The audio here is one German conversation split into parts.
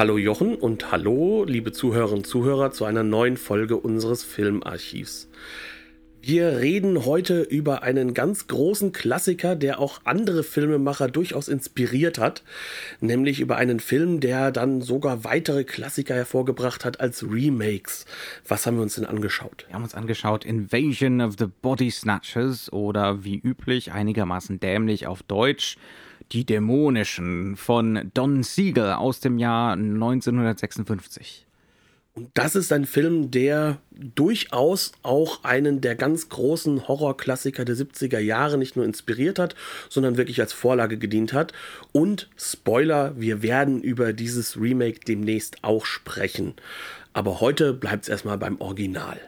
Hallo Jochen und hallo, liebe Zuhörerinnen und Zuhörer, zu einer neuen Folge unseres Filmarchivs. Wir reden heute über einen ganz großen Klassiker, der auch andere Filmemacher durchaus inspiriert hat, nämlich über einen Film, der dann sogar weitere Klassiker hervorgebracht hat als Remakes. Was haben wir uns denn angeschaut? Wir haben uns angeschaut Invasion of the Body Snatchers oder wie üblich einigermaßen dämlich auf Deutsch die Dämonischen von Don Siegel aus dem Jahr 1956. Und das ist ein Film, der durchaus auch einen der ganz großen Horrorklassiker der 70er Jahre nicht nur inspiriert hat, sondern wirklich als Vorlage gedient hat. Und Spoiler, wir werden über dieses Remake demnächst auch sprechen. Aber heute bleibt es erstmal beim Original.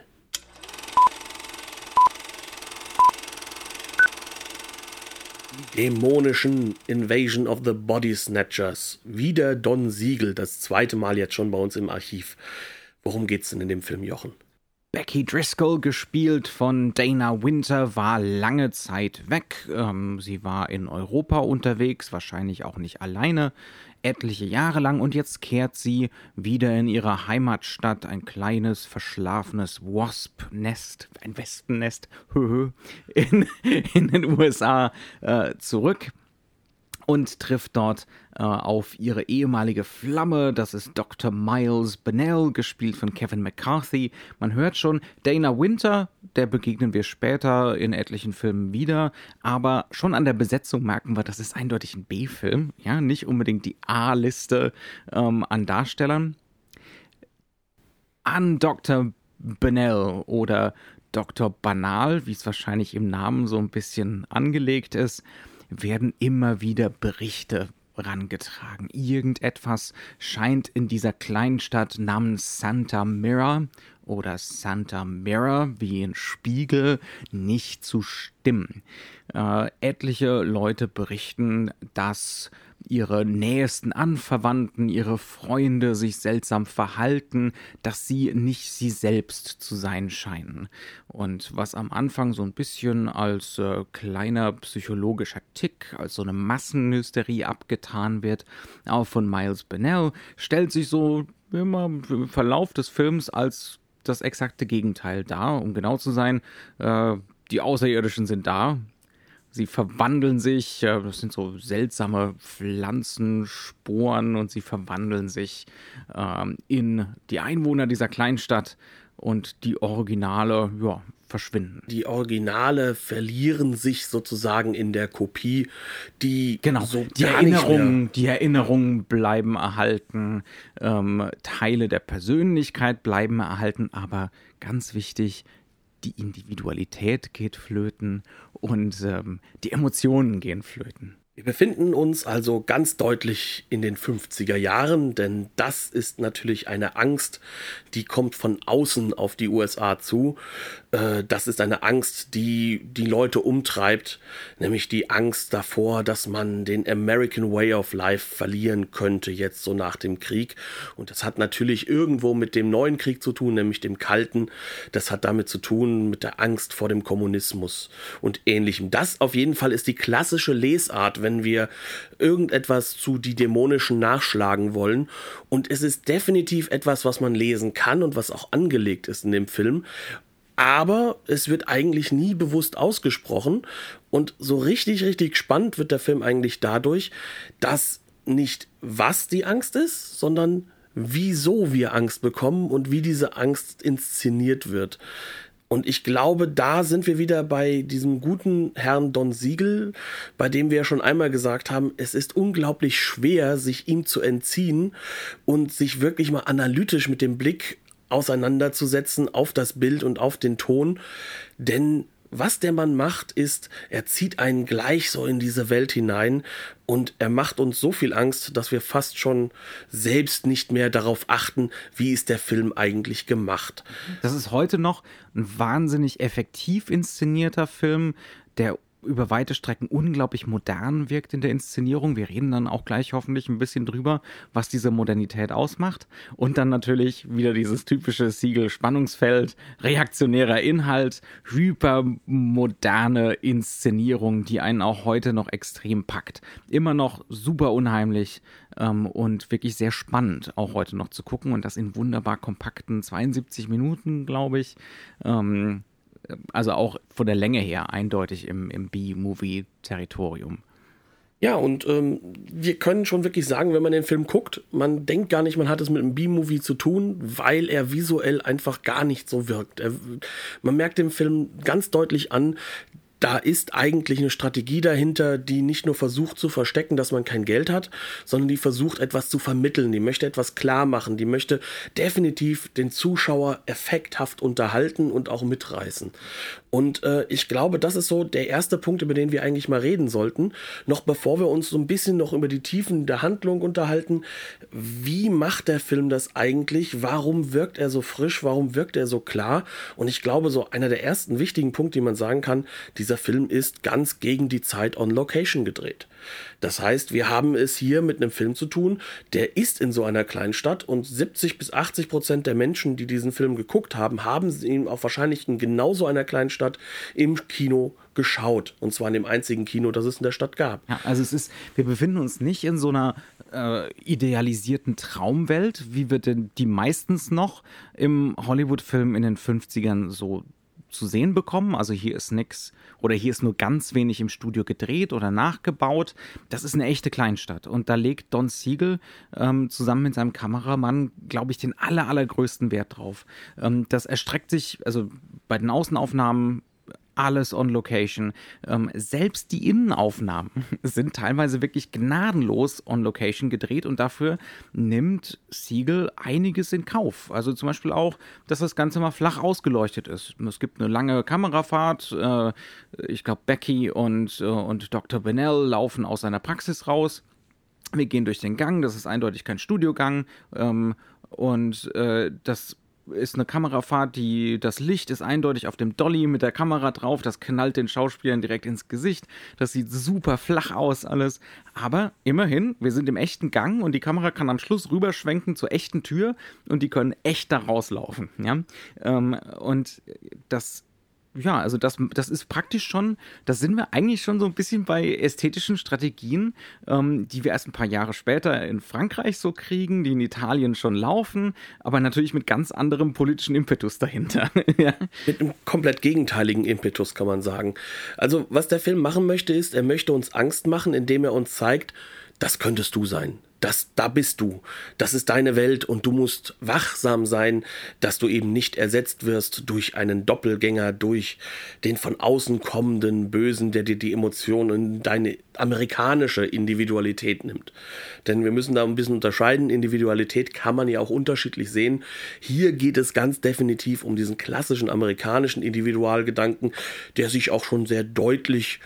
Dämonischen Invasion of the Body Snatchers. Wieder Don Siegel, das zweite Mal jetzt schon bei uns im Archiv. Worum geht's denn in dem Film, Jochen? Becky Driscoll, gespielt von Dana Winter, war lange Zeit weg. Ähm, sie war in Europa unterwegs, wahrscheinlich auch nicht alleine etliche Jahre lang und jetzt kehrt sie wieder in ihre Heimatstadt, ein kleines, verschlafenes Wasp-Nest, ein Wespennest, in, in den USA äh, zurück und trifft dort äh, auf ihre ehemalige Flamme. Das ist Dr. Miles Bennell, gespielt von Kevin McCarthy. Man hört schon, Dana Winter, der begegnen wir später in etlichen Filmen wieder, aber schon an der Besetzung merken wir, das ist eindeutig ein B-Film, ja, nicht unbedingt die A-Liste ähm, an Darstellern. An Dr. Bennell oder Dr. Banal, wie es wahrscheinlich im Namen so ein bisschen angelegt ist, werden immer wieder Berichte rangetragen. Irgendetwas scheint in dieser kleinen Stadt namens Santa Mira oder Santa Mirror wie ein Spiegel nicht zu stimmen. Äh, etliche Leute berichten, dass ihre nähesten Anverwandten, ihre Freunde sich seltsam verhalten, dass sie nicht sie selbst zu sein scheinen. Und was am Anfang so ein bisschen als äh, kleiner psychologischer Tick, als so eine Massenhysterie abgetan wird, auch von Miles Bennell, stellt sich so immer im Verlauf des Films als das exakte Gegenteil dar. Um genau zu sein, äh, die Außerirdischen sind da. Sie verwandeln sich, das sind so seltsame Pflanzensporen und sie verwandeln sich äh, in die Einwohner dieser Kleinstadt und die Originale, ja, verschwinden. Die Originale verlieren sich sozusagen in der Kopie, die genau so die Erinnerungen, die Erinnerungen bleiben erhalten, ähm, Teile der Persönlichkeit bleiben erhalten, aber ganz wichtig, die Individualität geht flöten und ähm, die Emotionen gehen flöten. Wir befinden uns also ganz deutlich in den 50er Jahren, denn das ist natürlich eine Angst, die kommt von außen auf die USA zu. Äh, das ist eine Angst, die die Leute umtreibt, nämlich die Angst davor, dass man den American Way of Life verlieren könnte, jetzt so nach dem Krieg. Und das hat natürlich irgendwo mit dem neuen Krieg zu tun, nämlich dem Kalten. Das hat damit zu tun mit der Angst vor dem Kommunismus und ähnlichem. Das auf jeden Fall ist die klassische Lesart, wenn wir irgendetwas zu die Dämonischen nachschlagen wollen. Und es ist definitiv etwas, was man lesen kann und was auch angelegt ist in dem Film. Aber es wird eigentlich nie bewusst ausgesprochen. Und so richtig, richtig spannend wird der Film eigentlich dadurch, dass nicht was die Angst ist, sondern wieso wir Angst bekommen und wie diese Angst inszeniert wird. Und ich glaube, da sind wir wieder bei diesem guten Herrn Don Siegel, bei dem wir ja schon einmal gesagt haben, es ist unglaublich schwer, sich ihm zu entziehen und sich wirklich mal analytisch mit dem Blick auseinanderzusetzen auf das Bild und auf den Ton. Denn was der Mann macht, ist, er zieht einen gleich so in diese Welt hinein und er macht uns so viel Angst, dass wir fast schon selbst nicht mehr darauf achten, wie ist der Film eigentlich gemacht. Das ist heute noch ein wahnsinnig effektiv inszenierter Film, der über weite Strecken unglaublich modern wirkt in der Inszenierung. Wir reden dann auch gleich hoffentlich ein bisschen drüber, was diese Modernität ausmacht. Und dann natürlich wieder dieses typische Siegel-Spannungsfeld, reaktionärer Inhalt, hypermoderne Inszenierung, die einen auch heute noch extrem packt. Immer noch super unheimlich ähm, und wirklich sehr spannend, auch heute noch zu gucken. Und das in wunderbar kompakten 72 Minuten, glaube ich. Ähm, also auch von der Länge her eindeutig im, im B-Movie-Territorium. Ja, und ähm, wir können schon wirklich sagen, wenn man den Film guckt, man denkt gar nicht, man hat es mit einem B-Movie zu tun, weil er visuell einfach gar nicht so wirkt. Er, man merkt dem Film ganz deutlich an, da ist eigentlich eine Strategie dahinter, die nicht nur versucht zu verstecken, dass man kein Geld hat, sondern die versucht etwas zu vermitteln, die möchte etwas klar machen, die möchte definitiv den Zuschauer effekthaft unterhalten und auch mitreißen. Und äh, ich glaube, das ist so der erste Punkt, über den wir eigentlich mal reden sollten. Noch bevor wir uns so ein bisschen noch über die Tiefen der Handlung unterhalten. Wie macht der Film das eigentlich? Warum wirkt er so frisch? Warum wirkt er so klar? Und ich glaube, so einer der ersten wichtigen Punkte, die man sagen kann, dieser Film ist ganz gegen die Zeit on Location gedreht. Das heißt, wir haben es hier mit einem Film zu tun, der ist in so einer kleinen Stadt und 70 bis 80 Prozent der Menschen, die diesen Film geguckt haben, haben ihn auch wahrscheinlich in genauso einer kleinen Stadt im Kino geschaut. Und zwar in dem einzigen Kino, das es in der Stadt gab. Ja, also es ist, wir befinden uns nicht in so einer äh, idealisierten Traumwelt, wie wir denn die meistens noch im Hollywood-Film in den 50ern so zu sehen bekommen. Also hier ist nichts oder hier ist nur ganz wenig im Studio gedreht oder nachgebaut. Das ist eine echte Kleinstadt. Und da legt Don Siegel ähm, zusammen mit seinem Kameramann, glaube ich, den aller, allergrößten Wert drauf. Ähm, das erstreckt sich, also bei den Außenaufnahmen alles on location. Ähm, selbst die Innenaufnahmen sind teilweise wirklich gnadenlos on location gedreht und dafür nimmt Siegel einiges in Kauf. Also zum Beispiel auch, dass das Ganze mal flach ausgeleuchtet ist. Es gibt eine lange Kamerafahrt. Äh, ich glaube, Becky und, äh, und Dr. Bennell laufen aus seiner Praxis raus. Wir gehen durch den Gang, das ist eindeutig kein Studiogang. Ähm, und äh, das ist eine Kamerafahrt, die das Licht ist eindeutig auf dem Dolly mit der Kamera drauf, das knallt den Schauspielern direkt ins Gesicht. Das sieht super flach aus alles, aber immerhin, wir sind im echten Gang und die Kamera kann am Schluss rüberschwenken zur echten Tür und die können echt da rauslaufen, ja? Ähm, und das ja, also das, das ist praktisch schon, da sind wir eigentlich schon so ein bisschen bei ästhetischen Strategien, ähm, die wir erst ein paar Jahre später in Frankreich so kriegen, die in Italien schon laufen, aber natürlich mit ganz anderem politischen Impetus dahinter. ja. Mit einem komplett gegenteiligen Impetus, kann man sagen. Also, was der Film machen möchte, ist, er möchte uns Angst machen, indem er uns zeigt, das könntest du sein das, da bist du. Das ist deine Welt und du musst wachsam sein, dass du eben nicht ersetzt wirst durch einen Doppelgänger, durch den von außen kommenden Bösen, der dir die Emotionen, deine amerikanische Individualität nimmt. Denn wir müssen da ein bisschen unterscheiden. Individualität kann man ja auch unterschiedlich sehen. Hier geht es ganz definitiv um diesen klassischen amerikanischen Individualgedanken, der sich auch schon sehr deutlich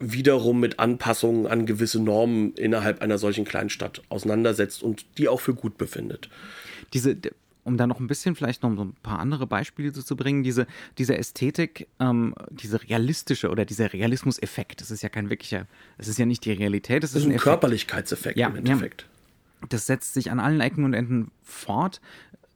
wiederum mit Anpassungen an gewisse Normen innerhalb einer solchen kleinen Stadt auseinandersetzt und die auch für gut befindet. Diese, um da noch ein bisschen vielleicht noch so ein paar andere Beispiele zu bringen, diese, diese Ästhetik, ähm, diese realistische oder dieser Realismuseffekt, das ist ja kein wirklicher, es ist ja nicht die Realität, das, das ist ein, ein Körperlichkeitseffekt ja, im Endeffekt. Ja, das setzt sich an allen Ecken und Enden fort.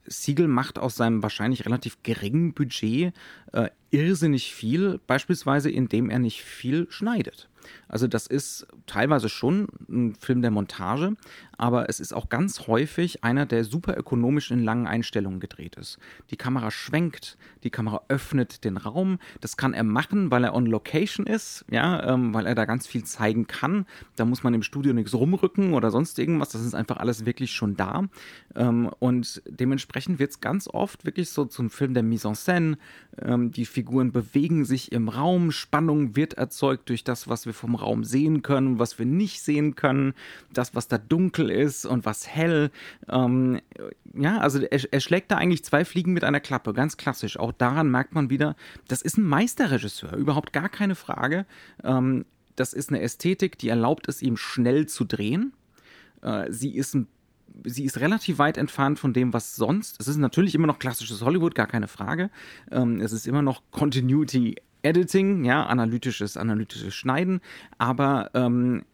Siegel macht aus seinem wahrscheinlich relativ geringen Budget äh, irrsinnig viel, beispielsweise indem er nicht viel schneidet. Also das ist teilweise schon ein Film der Montage, aber es ist auch ganz häufig einer, der super ökonomisch in langen Einstellungen gedreht ist. Die Kamera schwenkt, die Kamera öffnet den Raum. Das kann er machen, weil er on Location ist, ja, ähm, weil er da ganz viel zeigen kann. Da muss man im Studio nichts rumrücken oder sonst irgendwas. Das ist einfach alles wirklich schon da. Ähm, und dementsprechend wird es ganz oft wirklich so zum Film der Mise en scène. Ähm, die Figuren bewegen sich im Raum, Spannung wird erzeugt durch das, was wir wir vom Raum sehen können, was wir nicht sehen können, das, was da dunkel ist und was hell. Ähm, ja, also er, er, schlägt da eigentlich zwei Fliegen mit einer Klappe, ganz klassisch. Auch daran merkt man wieder, das ist ein Meisterregisseur, überhaupt gar keine Frage. Ähm, das ist eine Ästhetik, die erlaubt es ihm schnell zu drehen. Äh, sie ist ein sie ist relativ weit entfernt von dem, was sonst. Es ist natürlich immer noch klassisches Hollywood, gar keine Frage. Ähm, es ist immer noch Continuity Editing, ja, analytisches, analytisches Schneiden, aber ähm,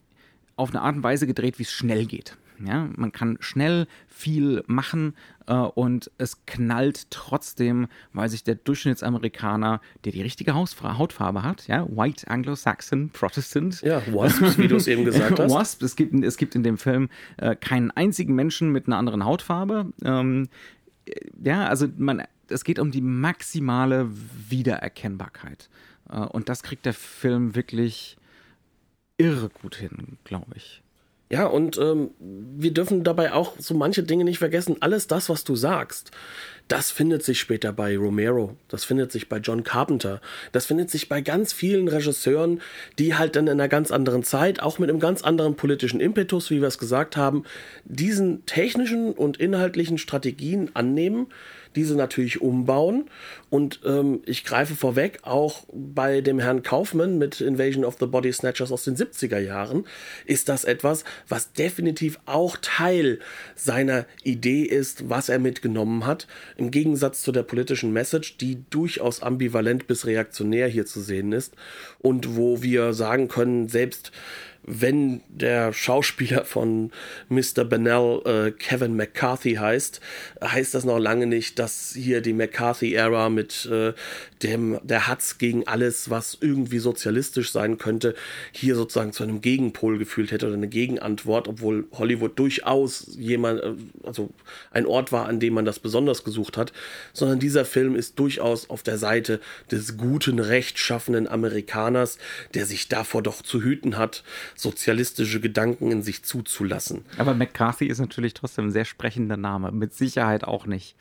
auf eine Art und Weise gedreht, wie es schnell geht. Ja, man kann schnell viel machen äh, und es knallt trotzdem, weil sich der Durchschnittsamerikaner, der die richtige Hausfra Hautfarbe hat, ja, White Anglo-Saxon Protestant. Ja, Wasps, wie du es eben gesagt hast. Wasp, es gibt, es gibt in dem Film äh, keinen einzigen Menschen mit einer anderen Hautfarbe. Ähm, ja, also man, es geht um die maximale Wiedererkennbarkeit. Äh, und das kriegt der Film wirklich irre gut hin, glaube ich. Ja, und ähm, wir dürfen dabei auch so manche Dinge nicht vergessen. Alles das, was du sagst, das findet sich später bei Romero, das findet sich bei John Carpenter, das findet sich bei ganz vielen Regisseuren, die halt dann in einer ganz anderen Zeit, auch mit einem ganz anderen politischen Impetus, wie wir es gesagt haben, diesen technischen und inhaltlichen Strategien annehmen diese natürlich umbauen. Und ähm, ich greife vorweg, auch bei dem Herrn Kaufmann mit Invasion of the Body Snatchers aus den 70er Jahren ist das etwas, was definitiv auch Teil seiner Idee ist, was er mitgenommen hat. Im Gegensatz zu der politischen Message, die durchaus ambivalent bis reaktionär hier zu sehen ist und wo wir sagen können, selbst wenn der Schauspieler von Mr. Bennell äh, Kevin McCarthy heißt, heißt das noch lange nicht, dass hier die McCarthy-Ära mit äh, dem, der Hatz gegen alles, was irgendwie sozialistisch sein könnte, hier sozusagen zu einem Gegenpol gefühlt hätte oder eine Gegenantwort, obwohl Hollywood durchaus jemand, äh, also ein Ort war, an dem man das besonders gesucht hat, sondern dieser Film ist durchaus auf der Seite des guten, rechtschaffenen Amerikaners, der sich davor doch zu hüten hat, sozialistische Gedanken in sich zuzulassen. Aber McCarthy ist natürlich trotzdem ein sehr sprechender Name. Mit Sicherheit auch nicht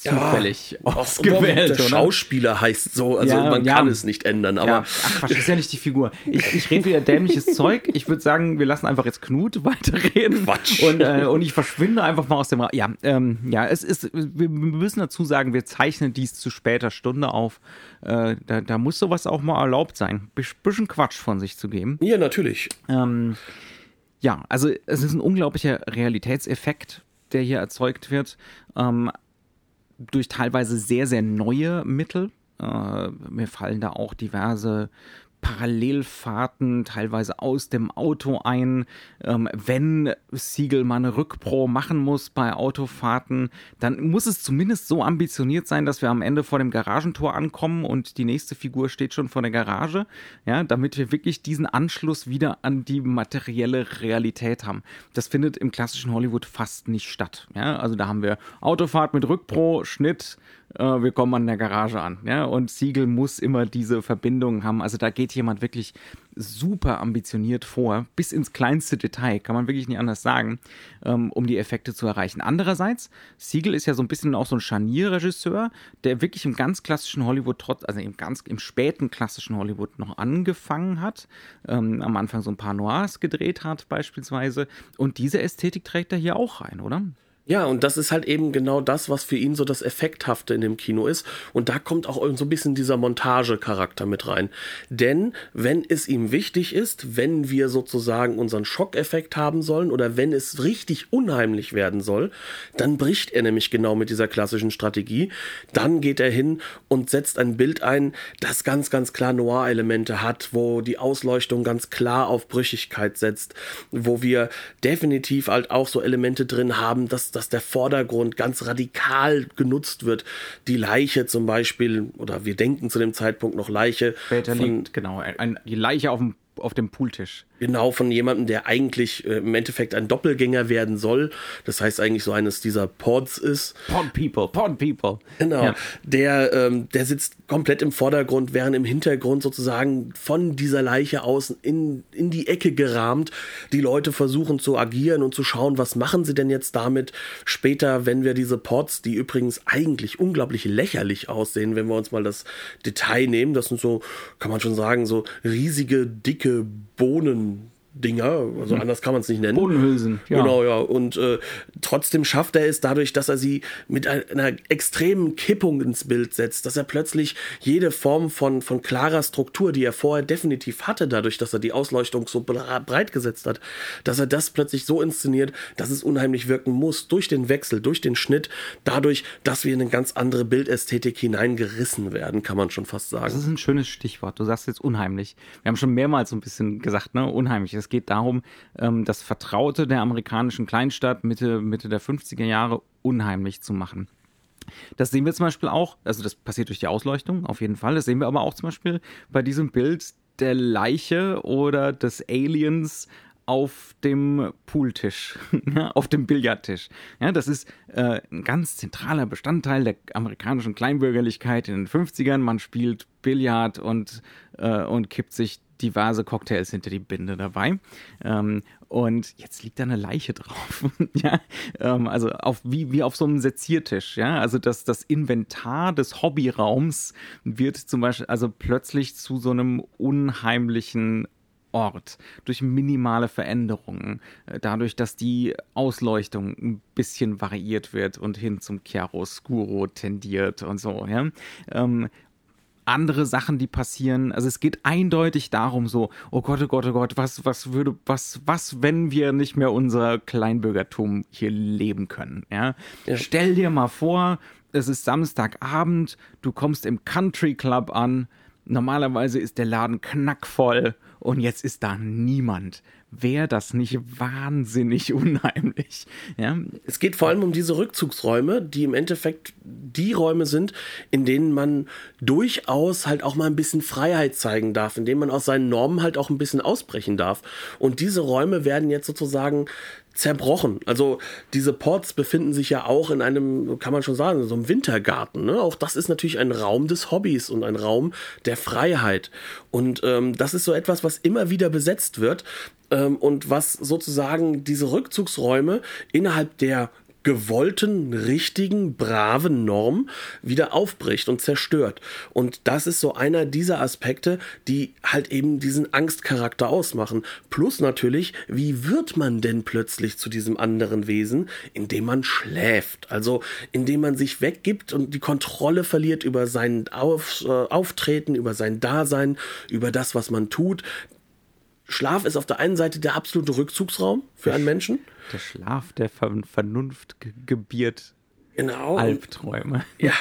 zufällig ja, ausgewählt. Der Schauspieler heißt so, also ja, man kann es nicht ändern. Aber ja. Ach Quatsch, ist ja nicht die Figur. Ich, ich rede wieder dämliches Zeug. Ich würde sagen, wir lassen einfach jetzt Knut weiterreden. Quatsch. Und, äh, und ich verschwinde einfach mal aus dem. Ra ja, ähm, ja, es ist. Wir müssen dazu sagen, wir zeichnen dies zu später Stunde auf. Äh, da, da muss sowas auch mal erlaubt sein, bisschen Quatsch von sich zu geben. Ja, natürlich. Ähm, ja, also es ist ein unglaublicher Realitätseffekt, der hier erzeugt wird. Ähm, durch teilweise sehr, sehr neue Mittel. Äh, mir fallen da auch diverse Parallelfahrten teilweise aus dem Auto ein. Ähm, wenn Siegel mal eine Rückpro machen muss bei Autofahrten, dann muss es zumindest so ambitioniert sein, dass wir am Ende vor dem Garagentor ankommen und die nächste Figur steht schon vor der Garage, ja, damit wir wirklich diesen Anschluss wieder an die materielle Realität haben. Das findet im klassischen Hollywood fast nicht statt. Ja, also da haben wir Autofahrt mit Rückpro, Schnitt, äh, wir kommen an der Garage an. Ja? Und Siegel muss immer diese Verbindung haben. Also da geht jemand wirklich super ambitioniert vor, bis ins kleinste Detail, kann man wirklich nicht anders sagen, ähm, um die Effekte zu erreichen. Andererseits, Siegel ist ja so ein bisschen auch so ein Scharnierregisseur, der wirklich im ganz klassischen Hollywood, trotz, also im ganz im späten klassischen Hollywood noch angefangen hat, ähm, am Anfang so ein paar Noirs gedreht hat beispielsweise. Und diese Ästhetik trägt er hier auch rein, oder? Ja, und das ist halt eben genau das, was für ihn so das Effekthafte in dem Kino ist. Und da kommt auch so ein bisschen dieser Montagecharakter mit rein. Denn wenn es ihm wichtig ist, wenn wir sozusagen unseren Schockeffekt haben sollen oder wenn es richtig unheimlich werden soll, dann bricht er nämlich genau mit dieser klassischen Strategie. Dann geht er hin und setzt ein Bild ein, das ganz, ganz klar Noir-Elemente hat, wo die Ausleuchtung ganz klar auf Brüchigkeit setzt, wo wir definitiv halt auch so Elemente drin haben, dass dass der Vordergrund ganz radikal genutzt wird. Die Leiche zum Beispiel, oder wir denken zu dem Zeitpunkt noch Leiche. Später liegt, genau, ein, die Leiche auf dem, auf dem Pooltisch. Genau, von jemandem, der eigentlich äh, im Endeffekt ein Doppelgänger werden soll. Das heißt eigentlich so eines dieser Pods ist. Pod People, Pod People. Genau. Ja. Der, ähm, der sitzt komplett im Vordergrund, während im Hintergrund sozusagen von dieser Leiche aus in, in die Ecke gerahmt die Leute versuchen zu agieren und zu schauen, was machen sie denn jetzt damit. Später, wenn wir diese Pods, die übrigens eigentlich unglaublich lächerlich aussehen, wenn wir uns mal das Detail nehmen, das sind so, kann man schon sagen, so riesige, dicke Bohnen. Dinger, also mhm. anders kann man es nicht nennen. Bodenhülsen, ja. Genau, ja. Und äh, trotzdem schafft er es dadurch, dass er sie mit einer extremen Kippung ins Bild setzt, dass er plötzlich jede Form von, von klarer Struktur, die er vorher definitiv hatte, dadurch, dass er die Ausleuchtung so breit gesetzt hat, dass er das plötzlich so inszeniert, dass es unheimlich wirken muss, durch den Wechsel, durch den Schnitt, dadurch, dass wir in eine ganz andere Bildästhetik hineingerissen werden, kann man schon fast sagen. Das ist ein schönes Stichwort. Du sagst jetzt unheimlich. Wir haben schon mehrmals so ein bisschen gesagt, ne, unheimlich es geht darum, ähm, das Vertraute der amerikanischen Kleinstadt Mitte, Mitte der 50er Jahre unheimlich zu machen. Das sehen wir zum Beispiel auch, also das passiert durch die Ausleuchtung, auf jeden Fall. Das sehen wir aber auch zum Beispiel bei diesem Bild der Leiche oder des Aliens auf dem Pooltisch, auf dem Billardtisch. Ja, das ist äh, ein ganz zentraler Bestandteil der amerikanischen Kleinbürgerlichkeit in den 50ern. Man spielt Billard und, äh, und kippt sich diverse Cocktails hinter die Binde dabei. Ähm, und jetzt liegt da eine Leiche drauf. ja, ähm, also auf, wie, wie auf so einem Seziertisch. Ja, also das, das Inventar des Hobbyraums wird zum Beispiel also plötzlich zu so einem unheimlichen Ort durch minimale Veränderungen, äh, dadurch, dass die Ausleuchtung ein bisschen variiert wird und hin zum Chiaroscuro tendiert und so, ja. Ähm, andere Sachen, die passieren. Also es geht eindeutig darum, so, oh Gott, oh Gott, oh Gott, was, was würde, was, was, wenn wir nicht mehr unser Kleinbürgertum hier leben können? Ja? ja. Stell dir mal vor, es ist Samstagabend, du kommst im Country Club an, normalerweise ist der Laden knackvoll und jetzt ist da niemand wäre das nicht wahnsinnig unheimlich. Ja? Es geht vor allem um diese Rückzugsräume, die im Endeffekt die Räume sind, in denen man durchaus halt auch mal ein bisschen Freiheit zeigen darf, in denen man aus seinen Normen halt auch ein bisschen ausbrechen darf. Und diese Räume werden jetzt sozusagen zerbrochen. Also diese Ports befinden sich ja auch in einem, kann man schon sagen, so einem Wintergarten. Ne? Auch das ist natürlich ein Raum des Hobbys und ein Raum der Freiheit. Und ähm, das ist so etwas, was immer wieder besetzt wird ähm, und was sozusagen diese Rückzugsräume innerhalb der gewollten, richtigen, braven Norm wieder aufbricht und zerstört. Und das ist so einer dieser Aspekte, die halt eben diesen Angstcharakter ausmachen. Plus natürlich, wie wird man denn plötzlich zu diesem anderen Wesen, indem man schläft? Also indem man sich weggibt und die Kontrolle verliert über sein Auf, äh, Auftreten, über sein Dasein, über das, was man tut. Schlaf ist auf der einen Seite der absolute Rückzugsraum für einen Menschen. Der Schlaf, der Vernunft gebiert genau. Albträume. Ja.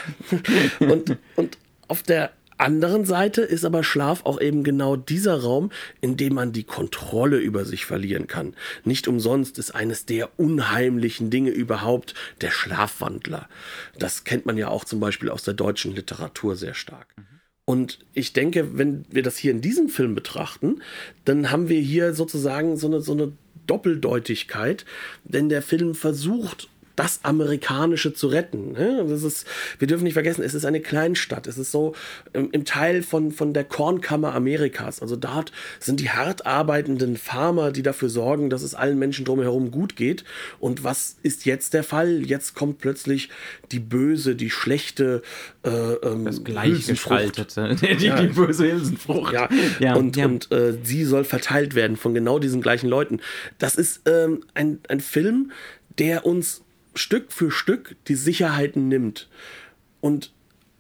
Und, und auf der anderen Seite ist aber Schlaf auch eben genau dieser Raum, in dem man die Kontrolle über sich verlieren kann. Nicht umsonst ist eines der unheimlichen Dinge überhaupt der Schlafwandler. Das kennt man ja auch zum Beispiel aus der deutschen Literatur sehr stark. Mhm. Und ich denke, wenn wir das hier in diesem Film betrachten, dann haben wir hier sozusagen so eine, so eine Doppeldeutigkeit, denn der Film versucht das Amerikanische zu retten. Ne? Das ist, wir dürfen nicht vergessen, es ist eine Kleinstadt. Es ist so im, im Teil von, von der Kornkammer Amerikas. Also dort sind die hart arbeitenden Farmer, die dafür sorgen, dass es allen Menschen drumherum gut geht. Und was ist jetzt der Fall? Jetzt kommt plötzlich die böse, die schlechte, äh, ähm, das gleichgeschaltete, die, ja. die böse Hülsenfrucht. Ja, ja und, ja. und äh, sie soll verteilt werden von genau diesen gleichen Leuten. Das ist ähm, ein, ein Film, der uns Stück für Stück die Sicherheiten nimmt und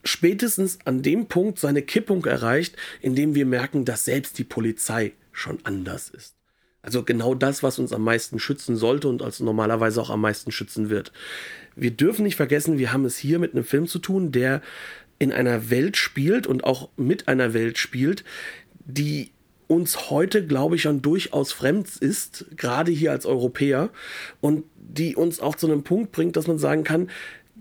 spätestens an dem Punkt seine Kippung erreicht, indem wir merken, dass selbst die Polizei schon anders ist. Also genau das, was uns am meisten schützen sollte und als normalerweise auch am meisten schützen wird. Wir dürfen nicht vergessen, wir haben es hier mit einem Film zu tun, der in einer Welt spielt und auch mit einer Welt spielt, die uns heute, glaube ich, schon durchaus fremd ist, gerade hier als Europäer, und die uns auch zu einem Punkt bringt, dass man sagen kann,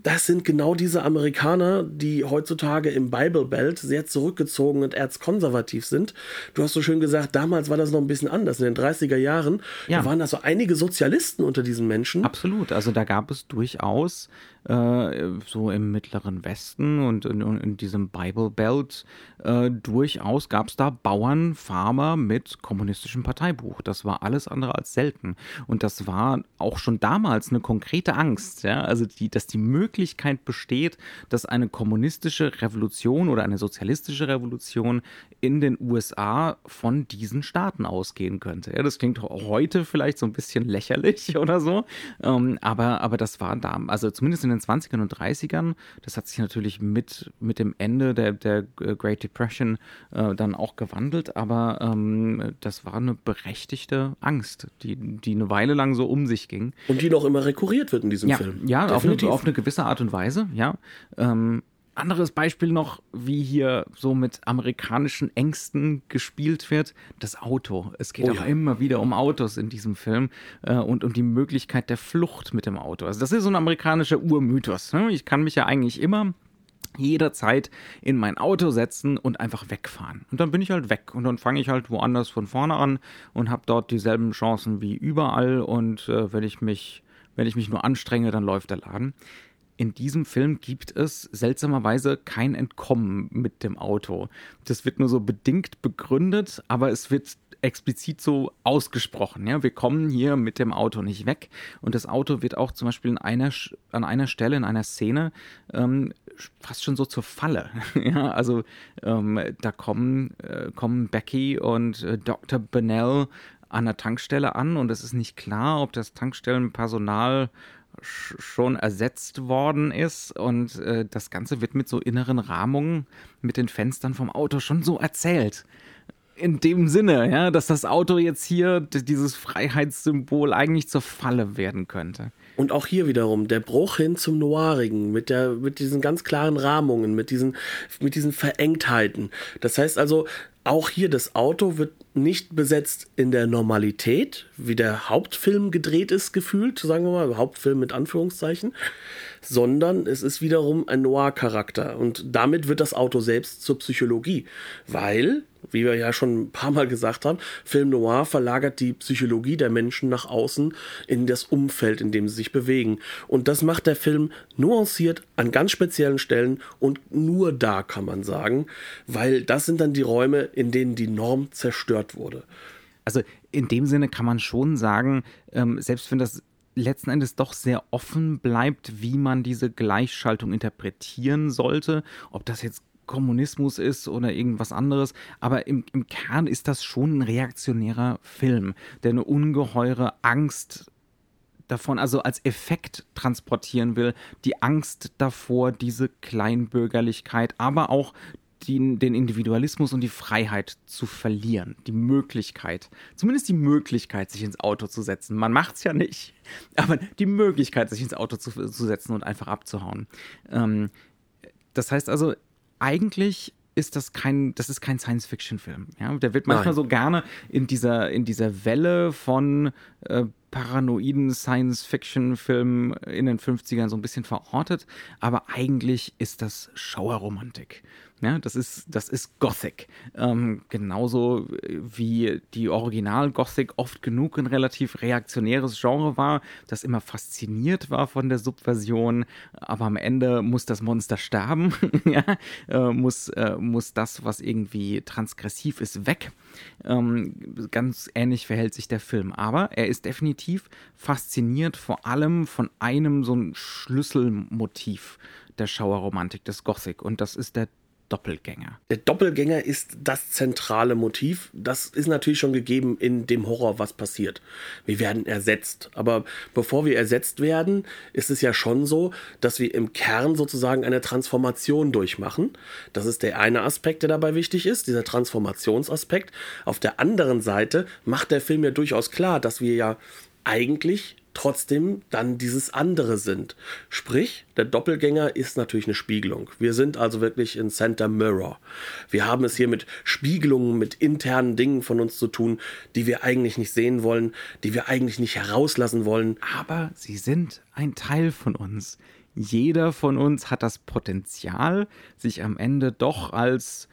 das sind genau diese Amerikaner, die heutzutage im Bible Belt sehr zurückgezogen und erzkonservativ sind. Du hast so schön gesagt, damals war das noch ein bisschen anders. In den 30er Jahren ja. waren da so einige Sozialisten unter diesen Menschen. Absolut. Also da gab es durchaus äh, so im mittleren Westen und in, in diesem Bible Belt äh, durchaus gab es da Bauern, Farmer mit kommunistischem Parteibuch. Das war alles andere als selten. Und das war auch schon damals eine konkrete Angst. Ja? Also, die, dass die Möglichkeit besteht, dass eine kommunistische Revolution oder eine sozialistische Revolution in den USA von diesen Staaten ausgehen könnte. Ja, das klingt heute vielleicht so ein bisschen lächerlich oder so, ähm, aber, aber das war da, also zumindest in den 20ern und 30ern, das hat sich natürlich mit, mit dem Ende der, der Great Depression äh, dann auch gewandelt, aber ähm, das war eine berechtigte Angst, die, die eine Weile lang so um sich ging. Und die noch immer rekurriert wird in diesem ja, Film. Ja, auf eine, auf eine, gewisse Art und Weise, ja. Ähm, anderes Beispiel noch, wie hier so mit amerikanischen Ängsten gespielt wird, das Auto. Es geht oh, auch ja. immer wieder um Autos in diesem Film äh, und um die Möglichkeit der Flucht mit dem Auto. Also das ist so ein amerikanischer Urmythos. Ne? Ich kann mich ja eigentlich immer jederzeit in mein Auto setzen und einfach wegfahren. Und dann bin ich halt weg und dann fange ich halt woanders von vorne an und habe dort dieselben Chancen wie überall und äh, wenn ich mich wenn ich mich nur anstrenge, dann läuft der Laden in diesem Film gibt es seltsamerweise kein Entkommen mit dem Auto. Das wird nur so bedingt begründet, aber es wird explizit so ausgesprochen. Ja, wir kommen hier mit dem Auto nicht weg. Und das Auto wird auch zum Beispiel in einer, an einer Stelle, in einer Szene, ähm, fast schon so zur Falle. ja, also ähm, da kommen, äh, kommen Becky und äh, Dr. Bennell an der Tankstelle an und es ist nicht klar, ob das Tankstellenpersonal schon ersetzt worden ist und äh, das Ganze wird mit so inneren Rahmungen mit den Fenstern vom Auto schon so erzählt. In dem Sinne, ja, dass das Auto jetzt hier dieses Freiheitssymbol eigentlich zur Falle werden könnte. Und auch hier wiederum der Bruch hin zum Noirigen mit der, mit diesen ganz klaren Rahmungen, mit diesen, mit diesen Verengtheiten. Das heißt also, auch hier das Auto wird nicht besetzt in der Normalität, wie der Hauptfilm gedreht ist, gefühlt, sagen wir mal, Hauptfilm mit Anführungszeichen, sondern es ist wiederum ein Noir-Charakter. Und damit wird das Auto selbst zur Psychologie, weil wie wir ja schon ein paar Mal gesagt haben, Film Noir verlagert die Psychologie der Menschen nach außen in das Umfeld, in dem sie sich bewegen. Und das macht der Film nuanciert an ganz speziellen Stellen und nur da kann man sagen, weil das sind dann die Räume, in denen die Norm zerstört wurde. Also in dem Sinne kann man schon sagen, ähm, selbst wenn das letzten Endes doch sehr offen bleibt, wie man diese Gleichschaltung interpretieren sollte, ob das jetzt Kommunismus ist oder irgendwas anderes. Aber im, im Kern ist das schon ein reaktionärer Film, der eine ungeheure Angst davon, also als Effekt transportieren will, die Angst davor, diese Kleinbürgerlichkeit, aber auch die, den Individualismus und die Freiheit zu verlieren. Die Möglichkeit, zumindest die Möglichkeit, sich ins Auto zu setzen. Man macht es ja nicht, aber die Möglichkeit, sich ins Auto zu, zu setzen und einfach abzuhauen. Ähm, das heißt also, eigentlich ist das kein, das ist kein Science-Fiction-Film. Ja? Der wird manchmal Nein. so gerne in dieser, in dieser Welle von äh, paranoiden Science-Fiction-Filmen in den 50ern so ein bisschen verortet, aber eigentlich ist das Schauerromantik. Ja, das ist, das ist Gothic. Ähm, genauso wie die Original-Gothic oft genug ein relativ reaktionäres Genre war, das immer fasziniert war von der Subversion, aber am Ende muss das Monster sterben, ja, äh, muss, äh, muss das, was irgendwie transgressiv ist, weg. Ähm, ganz ähnlich verhält sich der Film. Aber er ist definitiv fasziniert vor allem von einem so ein Schlüsselmotiv der Schauerromantik, des Gothic. Und das ist der Doppelgänger. Der Doppelgänger ist das zentrale Motiv. Das ist natürlich schon gegeben in dem Horror, was passiert. Wir werden ersetzt. Aber bevor wir ersetzt werden, ist es ja schon so, dass wir im Kern sozusagen eine Transformation durchmachen. Das ist der eine Aspekt, der dabei wichtig ist, dieser Transformationsaspekt. Auf der anderen Seite macht der Film ja durchaus klar, dass wir ja eigentlich trotzdem dann dieses andere sind. Sprich, der Doppelgänger ist natürlich eine Spiegelung. Wir sind also wirklich in Center Mirror. Wir haben es hier mit Spiegelungen, mit internen Dingen von uns zu tun, die wir eigentlich nicht sehen wollen, die wir eigentlich nicht herauslassen wollen. Aber sie sind ein Teil von uns. jeder von uns hat das Potenzial, sich am Ende doch als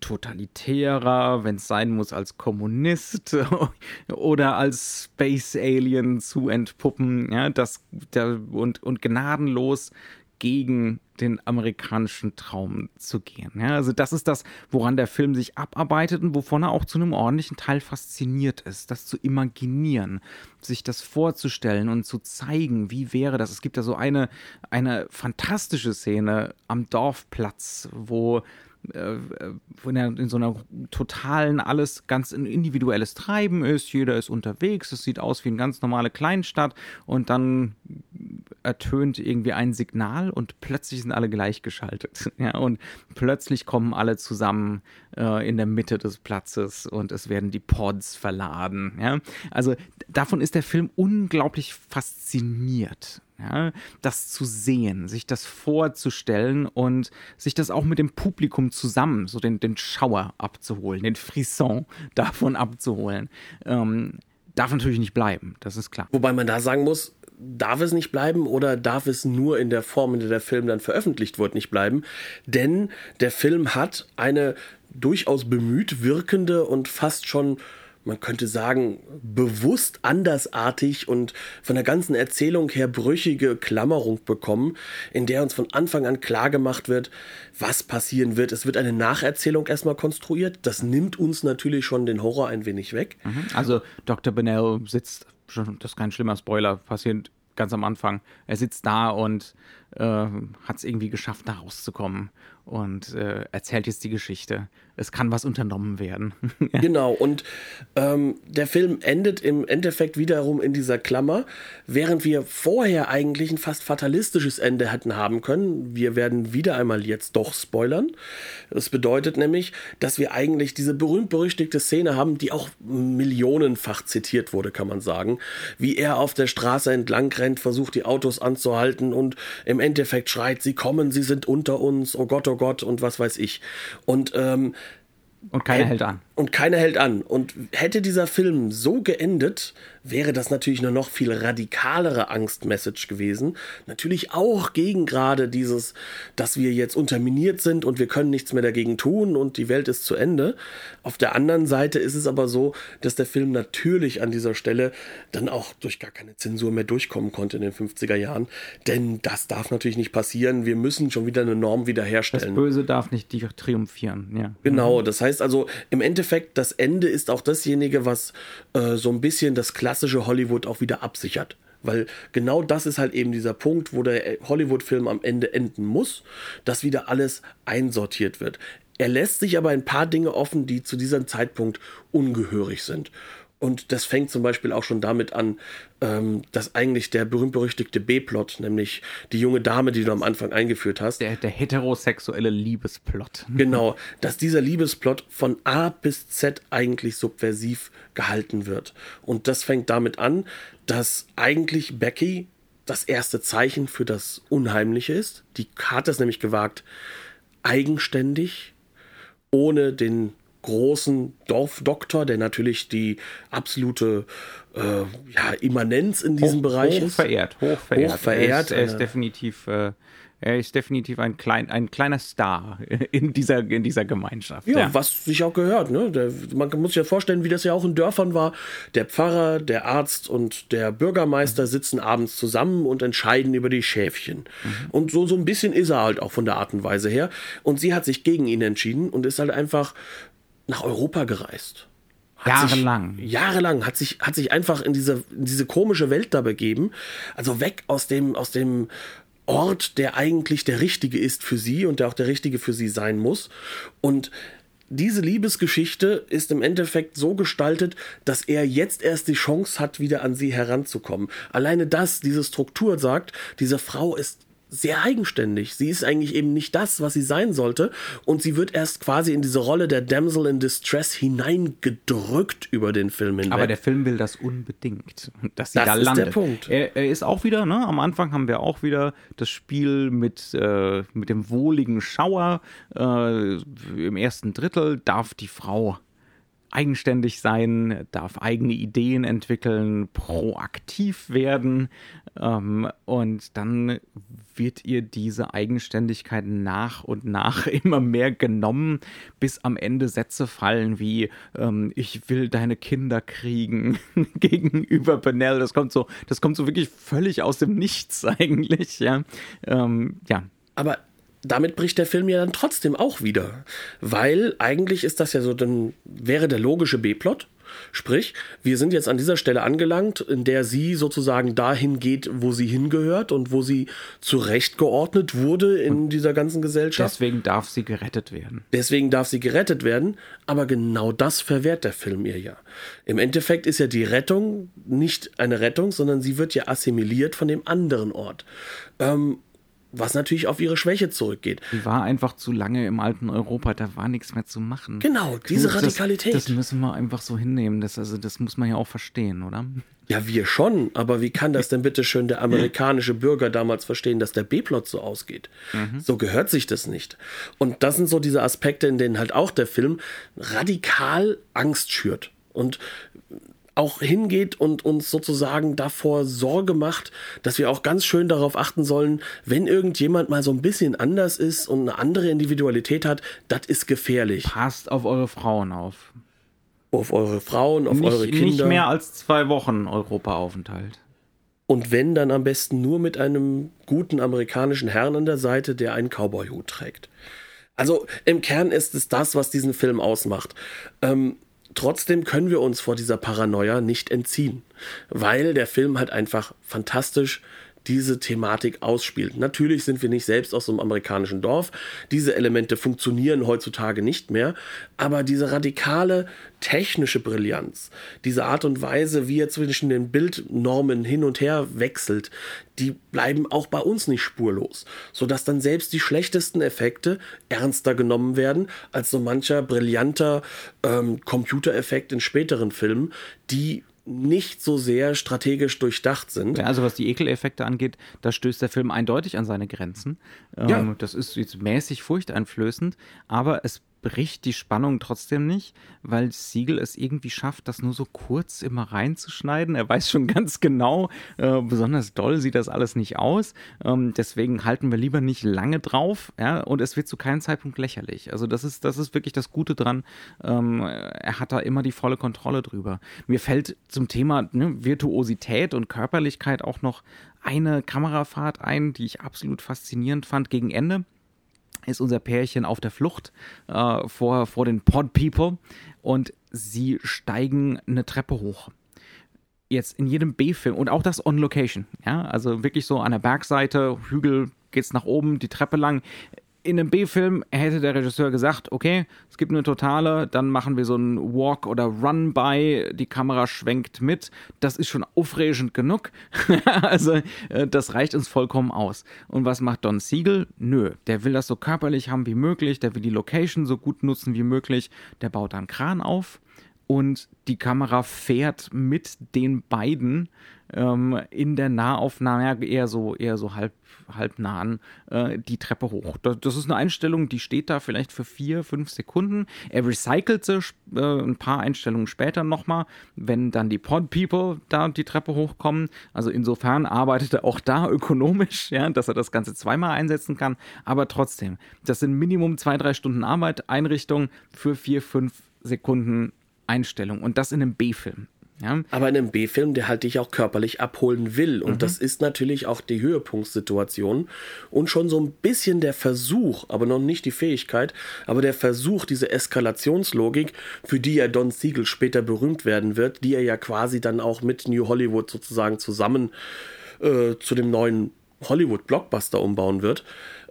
totalitärer, wenn es sein muss, als Kommunist oder als Space Alien zu entpuppen, ja, das, der, und, und gnadenlos gegen den amerikanischen Traum zu gehen. Ja, also das ist das, woran der Film sich abarbeitet und wovon er auch zu einem ordentlichen Teil fasziniert ist, das zu imaginieren, sich das vorzustellen und zu zeigen, wie wäre das. Es gibt da so eine, eine fantastische Szene am Dorfplatz, wo äh, in, in, so einer totalen, alles ganz individuelles Treiben ist. Jeder ist unterwegs, es sieht aus wie eine ganz normale Kleinstadt und dann ertönt irgendwie ein Signal und plötzlich sind alle gleichgeschaltet. Ja, und plötzlich kommen alle zusammen äh, in der Mitte des Platzes und es werden die Pods verladen. Ja, also davon ist der Film unglaublich fasziniert. Ja, das zu sehen, sich das vorzustellen und sich das auch mit dem Publikum zusammen, so den, den Schauer abzuholen, den Frisson davon abzuholen, ähm, darf natürlich nicht bleiben, das ist klar. Wobei man da sagen muss, darf es nicht bleiben oder darf es nur in der Form, in der der Film dann veröffentlicht wird, nicht bleiben? Denn der Film hat eine durchaus bemüht wirkende und fast schon man könnte sagen, bewusst andersartig und von der ganzen Erzählung her brüchige Klammerung bekommen, in der uns von Anfang an klar gemacht wird, was passieren wird. Es wird eine Nacherzählung erstmal konstruiert. Das nimmt uns natürlich schon den Horror ein wenig weg. Mhm. Also Dr. Bennell sitzt, das ist kein schlimmer Spoiler, passiert ganz am Anfang. Er sitzt da und äh, hat es irgendwie geschafft, da rauszukommen und äh, erzählt jetzt die Geschichte. Es kann was unternommen werden. genau, und ähm, der Film endet im Endeffekt wiederum in dieser Klammer, während wir vorher eigentlich ein fast fatalistisches Ende hätten haben können. Wir werden wieder einmal jetzt doch spoilern. Das bedeutet nämlich, dass wir eigentlich diese berühmt-berüchtigte Szene haben, die auch millionenfach zitiert wurde, kann man sagen. Wie er auf der Straße entlang rennt, versucht die Autos anzuhalten und im Endeffekt schreit, sie kommen, sie sind unter uns, oh Gott, oh Gott und was weiß ich. Und ähm, und keiner hält an. Und keiner hält an. Und hätte dieser Film so geendet, wäre das natürlich eine noch viel radikalere Angstmessage gewesen. Natürlich auch gegen gerade dieses, dass wir jetzt unterminiert sind und wir können nichts mehr dagegen tun und die Welt ist zu Ende. Auf der anderen Seite ist es aber so, dass der Film natürlich an dieser Stelle dann auch durch gar keine Zensur mehr durchkommen konnte in den 50er Jahren. Denn das darf natürlich nicht passieren. Wir müssen schon wieder eine Norm wiederherstellen. Das Böse darf nicht triumphieren, ja. Genau, das heißt also im Endeffekt, das Ende ist auch dasjenige, was äh, so ein bisschen das klassische klassische Hollywood auch wieder absichert. Weil genau das ist halt eben dieser Punkt, wo der Hollywood-Film am Ende enden muss, dass wieder alles einsortiert wird. Er lässt sich aber ein paar Dinge offen, die zu diesem Zeitpunkt ungehörig sind. Und das fängt zum Beispiel auch schon damit an, ähm, dass eigentlich der berühmt-berüchtigte B-Plot, nämlich die junge Dame, die du am Anfang eingeführt hast. Der, der heterosexuelle Liebesplot. Genau, dass dieser Liebesplot von A bis Z eigentlich subversiv gehalten wird. Und das fängt damit an, dass eigentlich Becky das erste Zeichen für das Unheimliche ist. Die hat es nämlich gewagt, eigenständig, ohne den großen Dorfdoktor, der natürlich die absolute äh, ja, Immanenz in diesem hoch, Bereich hoch ist. Verehrt, hoch verehrt. Hoch verehrt. Er ist, er ist definitiv äh, er ist definitiv ein, klein, ein kleiner Star in dieser, in dieser Gemeinschaft. Ja, ja. was sich auch gehört. Ne? Der, man muss sich ja vorstellen, wie das ja auch in Dörfern war. Der Pfarrer, der Arzt und der Bürgermeister mhm. sitzen abends zusammen und entscheiden über die Schäfchen. Mhm. Und so, so ein bisschen ist er halt auch von der Art und Weise her. Und sie hat sich gegen ihn entschieden und ist halt einfach nach Europa gereist. Hat jahrelang. Sich, jahrelang hat sich, hat sich einfach in diese, in diese komische Welt da begeben. Also weg aus dem, aus dem Ort, der eigentlich der richtige ist für sie und der auch der richtige für sie sein muss. Und diese Liebesgeschichte ist im Endeffekt so gestaltet, dass er jetzt erst die Chance hat, wieder an sie heranzukommen. Alleine das, diese Struktur sagt, diese Frau ist sehr eigenständig. Sie ist eigentlich eben nicht das, was sie sein sollte. Und sie wird erst quasi in diese Rolle der Damsel in Distress hineingedrückt über den Film hinweg. Aber der Film will das unbedingt, dass sie das da ist landet. Der Punkt. Er, er, ist auch wieder, ne? Am Anfang haben wir auch wieder das Spiel mit, äh, mit dem wohligen Schauer. Äh, Im ersten Drittel darf die Frau eigenständig sein, darf eigene Ideen entwickeln, proaktiv werden ähm, und dann wird ihr diese Eigenständigkeit nach und nach immer mehr genommen, bis am Ende Sätze fallen wie ähm, ich will deine Kinder kriegen gegenüber Benell. Das kommt so, das kommt so wirklich völlig aus dem Nichts eigentlich, ja. Ähm, ja. Aber damit bricht der Film ja dann trotzdem auch wieder. Weil eigentlich ist das ja so, dann wäre der logische B-Plot. Sprich, wir sind jetzt an dieser Stelle angelangt, in der sie sozusagen dahin geht, wo sie hingehört und wo sie zurechtgeordnet wurde in und dieser ganzen Gesellschaft. Deswegen darf sie gerettet werden. Deswegen darf sie gerettet werden, aber genau das verwehrt der Film ihr ja. Im Endeffekt ist ja die Rettung nicht eine Rettung, sondern sie wird ja assimiliert von dem anderen Ort. Ähm, was natürlich auf ihre Schwäche zurückgeht. Die war einfach zu lange im alten Europa, da war nichts mehr zu machen. Genau, diese das, Radikalität. Das müssen wir einfach so hinnehmen. Das, also, das muss man ja auch verstehen, oder? Ja, wir schon, aber wie kann das denn bitte schön der amerikanische Bürger damals verstehen, dass der B-Plot so ausgeht? Mhm. So gehört sich das nicht. Und das sind so diese Aspekte, in denen halt auch der Film radikal Angst schürt. Und auch hingeht und uns sozusagen davor Sorge macht, dass wir auch ganz schön darauf achten sollen, wenn irgendjemand mal so ein bisschen anders ist und eine andere Individualität hat, das ist gefährlich. Passt auf eure Frauen auf. Auf eure Frauen, auf nicht, eure Kinder. Nicht mehr als zwei Wochen Europaaufenthalt. Und wenn, dann am besten nur mit einem guten amerikanischen Herrn an der Seite, der einen Cowboy-Hut trägt. Also im Kern ist es das, was diesen Film ausmacht. Ähm, Trotzdem können wir uns vor dieser Paranoia nicht entziehen, weil der Film halt einfach fantastisch diese Thematik ausspielt. Natürlich sind wir nicht selbst aus so einem amerikanischen Dorf. Diese Elemente funktionieren heutzutage nicht mehr. Aber diese radikale technische Brillanz, diese Art und Weise, wie er zwischen den Bildnormen hin und her wechselt, die bleiben auch bei uns nicht spurlos. Sodass dann selbst die schlechtesten Effekte ernster genommen werden als so mancher brillanter ähm, Computereffekt in späteren Filmen, die nicht so sehr strategisch durchdacht sind. Ja, also was die Ekeleffekte angeht, da stößt der Film eindeutig an seine Grenzen. Ja. Ähm, das ist jetzt mäßig furchteinflößend, aber es bricht die Spannung trotzdem nicht, weil Siegel es irgendwie schafft, das nur so kurz immer reinzuschneiden. Er weiß schon ganz genau, äh, besonders doll sieht das alles nicht aus. Ähm, deswegen halten wir lieber nicht lange drauf, ja, und es wird zu keinem Zeitpunkt lächerlich. Also das ist, das ist wirklich das Gute dran. Ähm, er hat da immer die volle Kontrolle drüber. Mir fällt zum Thema ne, Virtuosität und Körperlichkeit auch noch eine Kamerafahrt ein, die ich absolut faszinierend fand gegen Ende ist unser Pärchen auf der Flucht äh, vor, vor den Pod People. Und sie steigen eine Treppe hoch. Jetzt in jedem B-Film und auch das on Location, ja, also wirklich so an der Bergseite, Hügel geht's nach oben, die Treppe lang in einem B-Film hätte der Regisseur gesagt, okay, es gibt eine totale, dann machen wir so einen Walk oder Run by, die Kamera schwenkt mit. Das ist schon aufregend genug. also äh, das reicht uns vollkommen aus. Und was macht Don Siegel? Nö, der will das so körperlich haben wie möglich, der will die Location so gut nutzen wie möglich. Der baut dann Kran auf und die Kamera fährt mit den beiden ähm, in der Nahaufnahme, eher so, eher so halb, halb nahen, äh, die Treppe hoch. Das, das, ist eine Einstellung, die steht da vielleicht für vier, fünf Sekunden. Er recycelt sie äh, ein paar Einstellungen später nochmal, wenn dann die Pod People da die Treppe hochkommen. Also insofern arbeitet er auch da ökonomisch, ja, dass er das Ganze zweimal einsetzen kann. Aber trotzdem, das sind Minimum zwei, drei Stunden Arbeit, Einrichtung für vier, fünf Sekunden Einstellung. Und das in einem B-Film. Ja. Aber in einem B-Film, der halt dich auch körperlich abholen will. Und mhm. das ist natürlich auch die Höhepunktsituation und schon so ein bisschen der Versuch, aber noch nicht die Fähigkeit, aber der Versuch, diese Eskalationslogik, für die ja Don Siegel später berühmt werden wird, die er ja quasi dann auch mit New Hollywood sozusagen zusammen äh, zu dem neuen Hollywood-Blockbuster umbauen wird,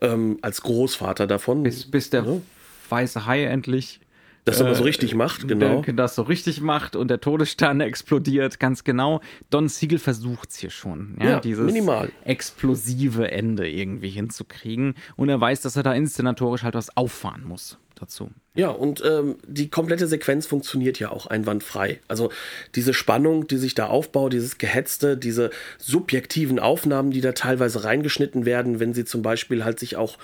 ähm, als Großvater davon. Bis, bis der ja. weiße Hai endlich das aber so äh, richtig macht, genau. Das so richtig macht und der Todesstern explodiert, ganz genau. Don Siegel versucht es hier schon, ja, ja dieses minimal. explosive Ende irgendwie hinzukriegen. Und er weiß, dass er da inszenatorisch halt was auffahren muss dazu. Ja, und ähm, die komplette Sequenz funktioniert ja auch einwandfrei. Also diese Spannung, die sich da aufbaut, dieses Gehetzte, diese subjektiven Aufnahmen, die da teilweise reingeschnitten werden, wenn sie zum Beispiel halt sich auch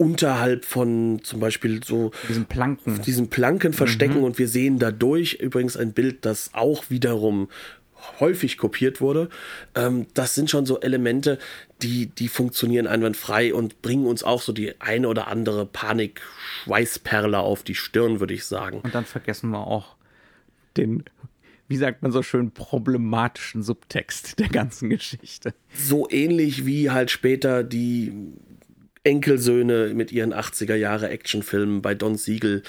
unterhalb von zum Beispiel so diesen Planken, diesen Planken verstecken mhm. und wir sehen dadurch übrigens ein Bild, das auch wiederum häufig kopiert wurde. Ähm, das sind schon so Elemente, die, die funktionieren einwandfrei und bringen uns auch so die eine oder andere Panik-Schweißperle auf die Stirn, würde ich sagen. Und dann vergessen wir auch den wie sagt man so schön, problematischen Subtext der ganzen Geschichte. So ähnlich wie halt später die Enkelsöhne mit ihren 80er Jahre Actionfilmen bei Don Siegel,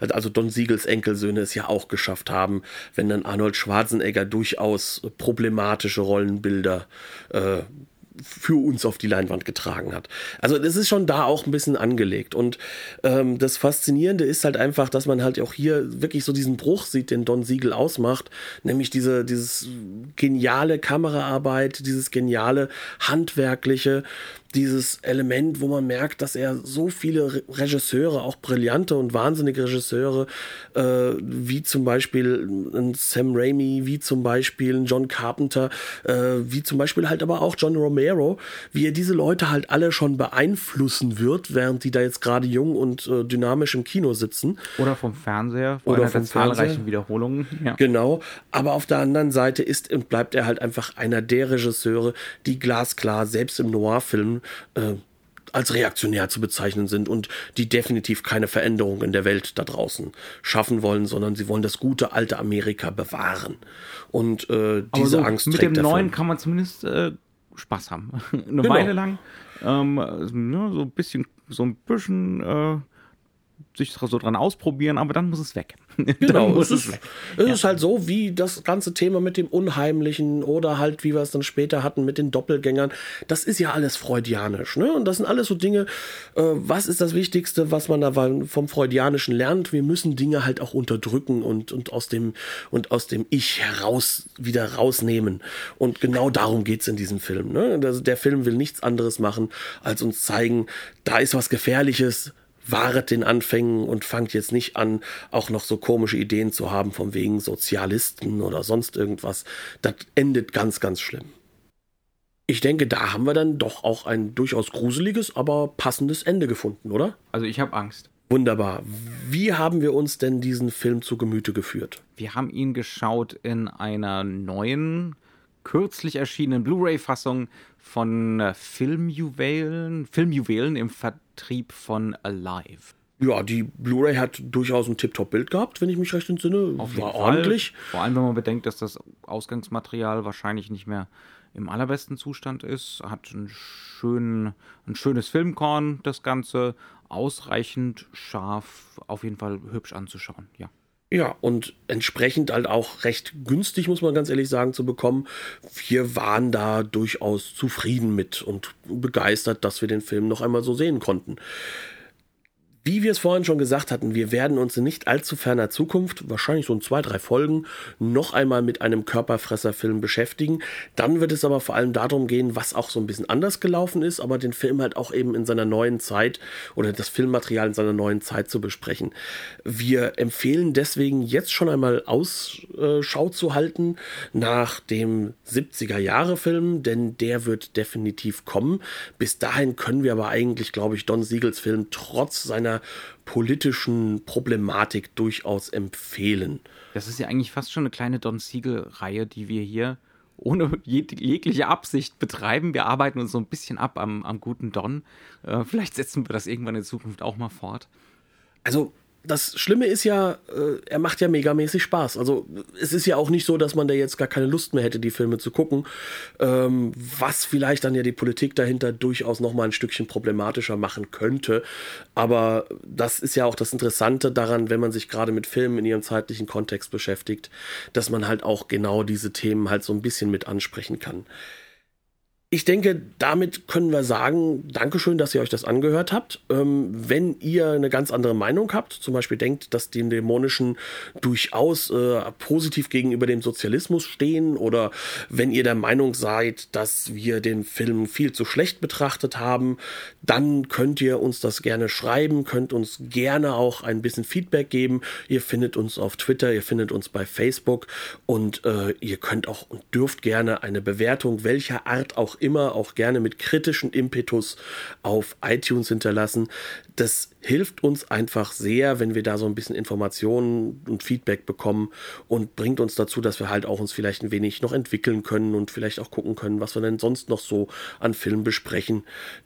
also Don Siegels Enkelsöhne es ja auch geschafft haben, wenn dann Arnold Schwarzenegger durchaus problematische Rollenbilder äh, für uns auf die Leinwand getragen hat. Also das ist schon da auch ein bisschen angelegt. Und ähm, das Faszinierende ist halt einfach, dass man halt auch hier wirklich so diesen Bruch sieht, den Don Siegel ausmacht, nämlich diese dieses geniale Kameraarbeit, dieses geniale handwerkliche, dieses Element, wo man merkt, dass er so viele Regisseure, auch brillante und wahnsinnige Regisseure, äh, wie zum Beispiel ein Sam Raimi, wie zum Beispiel ein John Carpenter, äh, wie zum Beispiel halt aber auch John Romero, wie er diese Leute halt alle schon beeinflussen wird, während die da jetzt gerade jung und äh, dynamisch im Kino sitzen. Oder vom Fernseher, vor oder von zahlreichen Wiederholungen. Ja. Genau. Aber auf der anderen Seite ist und bleibt er halt einfach einer der Regisseure, die glasklar selbst im Noir-Film äh, als reaktionär zu bezeichnen sind und die definitiv keine Veränderung in der Welt da draußen schaffen wollen, sondern sie wollen das gute alte Amerika bewahren. Und äh, diese so, Angst mit dem neuen kann man zumindest äh, Spaß haben. Eine genau. Weile lang. Ähm, ne, so ein bisschen, so ein bisschen äh, sich so dran ausprobieren, aber dann muss es weg. Genau, es, ist, es ja. ist halt so wie das ganze Thema mit dem Unheimlichen oder halt, wie wir es dann später hatten, mit den Doppelgängern. Das ist ja alles freudianisch. Ne? Und das sind alles so Dinge, äh, was ist das Wichtigste, was man da vom Freudianischen lernt? Wir müssen Dinge halt auch unterdrücken und, und, aus, dem, und aus dem Ich heraus wieder rausnehmen. Und genau darum geht es in diesem Film. Ne? Also der Film will nichts anderes machen, als uns zeigen, da ist was Gefährliches, wahret den Anfängen und fangt jetzt nicht an, auch noch so komische Ideen zu haben, von wegen Sozialisten oder sonst irgendwas. Das endet ganz, ganz schlimm. Ich denke, da haben wir dann doch auch ein durchaus gruseliges, aber passendes Ende gefunden, oder? Also ich habe Angst. Wunderbar. Wie haben wir uns denn diesen Film zu Gemüte geführt? Wir haben ihn geschaut in einer neuen, kürzlich erschienenen Blu-ray-Fassung von äh, Filmjuwelen, Filmjuwelen im Vertrieb von Alive. Ja, die Blu-ray hat durchaus ein Tip-Top-Bild gehabt, wenn ich mich recht entsinne. Auf War ordentlich. Vor allem, wenn man bedenkt, dass das Ausgangsmaterial wahrscheinlich nicht mehr im allerbesten Zustand ist. Hat ein, schön, ein schönes Filmkorn, das Ganze. Ausreichend scharf, auf jeden Fall hübsch anzuschauen, ja. Ja, und entsprechend halt auch recht günstig, muss man ganz ehrlich sagen, zu bekommen. Wir waren da durchaus zufrieden mit und begeistert, dass wir den Film noch einmal so sehen konnten. Wie wir es vorhin schon gesagt hatten, wir werden uns in nicht allzu ferner Zukunft, wahrscheinlich so in zwei, drei Folgen, noch einmal mit einem Körperfresserfilm beschäftigen. Dann wird es aber vor allem darum gehen, was auch so ein bisschen anders gelaufen ist, aber den Film halt auch eben in seiner neuen Zeit oder das Filmmaterial in seiner neuen Zeit zu besprechen. Wir empfehlen deswegen jetzt schon einmal Ausschau zu halten nach dem 70er Jahre Film, denn der wird definitiv kommen. Bis dahin können wir aber eigentlich, glaube ich, Don Siegels Film trotz seiner politischen Problematik durchaus empfehlen. Das ist ja eigentlich fast schon eine kleine Don Siegel-Reihe, die wir hier ohne jeg jegliche Absicht betreiben. Wir arbeiten uns so ein bisschen ab am, am guten Don. Äh, vielleicht setzen wir das irgendwann in Zukunft auch mal fort. Also das Schlimme ist ja, äh, er macht ja megamäßig Spaß. Also es ist ja auch nicht so, dass man da jetzt gar keine Lust mehr hätte, die Filme zu gucken. Ähm, was vielleicht dann ja die Politik dahinter durchaus noch mal ein Stückchen problematischer machen könnte. Aber das ist ja auch das Interessante daran, wenn man sich gerade mit Filmen in ihrem zeitlichen Kontext beschäftigt, dass man halt auch genau diese Themen halt so ein bisschen mit ansprechen kann. Ich denke, damit können wir sagen, Dankeschön, dass ihr euch das angehört habt. Ähm, wenn ihr eine ganz andere Meinung habt, zum Beispiel denkt, dass die Dämonischen durchaus äh, positiv gegenüber dem Sozialismus stehen oder wenn ihr der Meinung seid, dass wir den Film viel zu schlecht betrachtet haben, dann könnt ihr uns das gerne schreiben, könnt uns gerne auch ein bisschen Feedback geben. Ihr findet uns auf Twitter, ihr findet uns bei Facebook und äh, ihr könnt auch und dürft gerne eine Bewertung welcher Art auch immer auch gerne mit kritischen Impetus auf iTunes hinterlassen. Das hilft uns einfach sehr, wenn wir da so ein bisschen Informationen und Feedback bekommen und bringt uns dazu, dass wir halt auch uns vielleicht ein wenig noch entwickeln können und vielleicht auch gucken können, was wir denn sonst noch so an Filmen besprechen,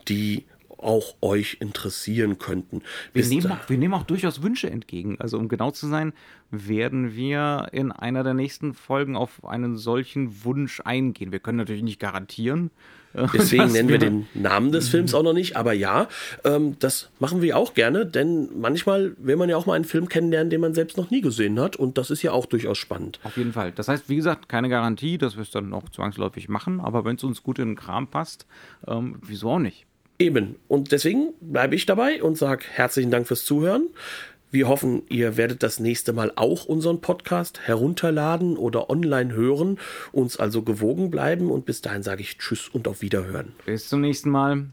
die auch euch interessieren könnten. Wir nehmen, auch, wir nehmen auch durchaus Wünsche entgegen. Also um genau zu sein, werden wir in einer der nächsten Folgen auf einen solchen Wunsch eingehen. Wir können natürlich nicht garantieren. Äh, Deswegen nennen wir, wir den Namen des Films auch noch nicht, aber ja, ähm, das machen wir auch gerne, denn manchmal will man ja auch mal einen Film kennenlernen, den man selbst noch nie gesehen hat und das ist ja auch durchaus spannend. Auf jeden Fall. Das heißt, wie gesagt, keine Garantie, dass wir es dann auch zwangsläufig machen, aber wenn es uns gut in den Kram passt, ähm, wieso auch nicht? Eben. Und deswegen bleibe ich dabei und sage herzlichen Dank fürs Zuhören. Wir hoffen, ihr werdet das nächste Mal auch unseren Podcast herunterladen oder online hören, uns also gewogen bleiben und bis dahin sage ich Tschüss und auf Wiederhören. Bis zum nächsten Mal.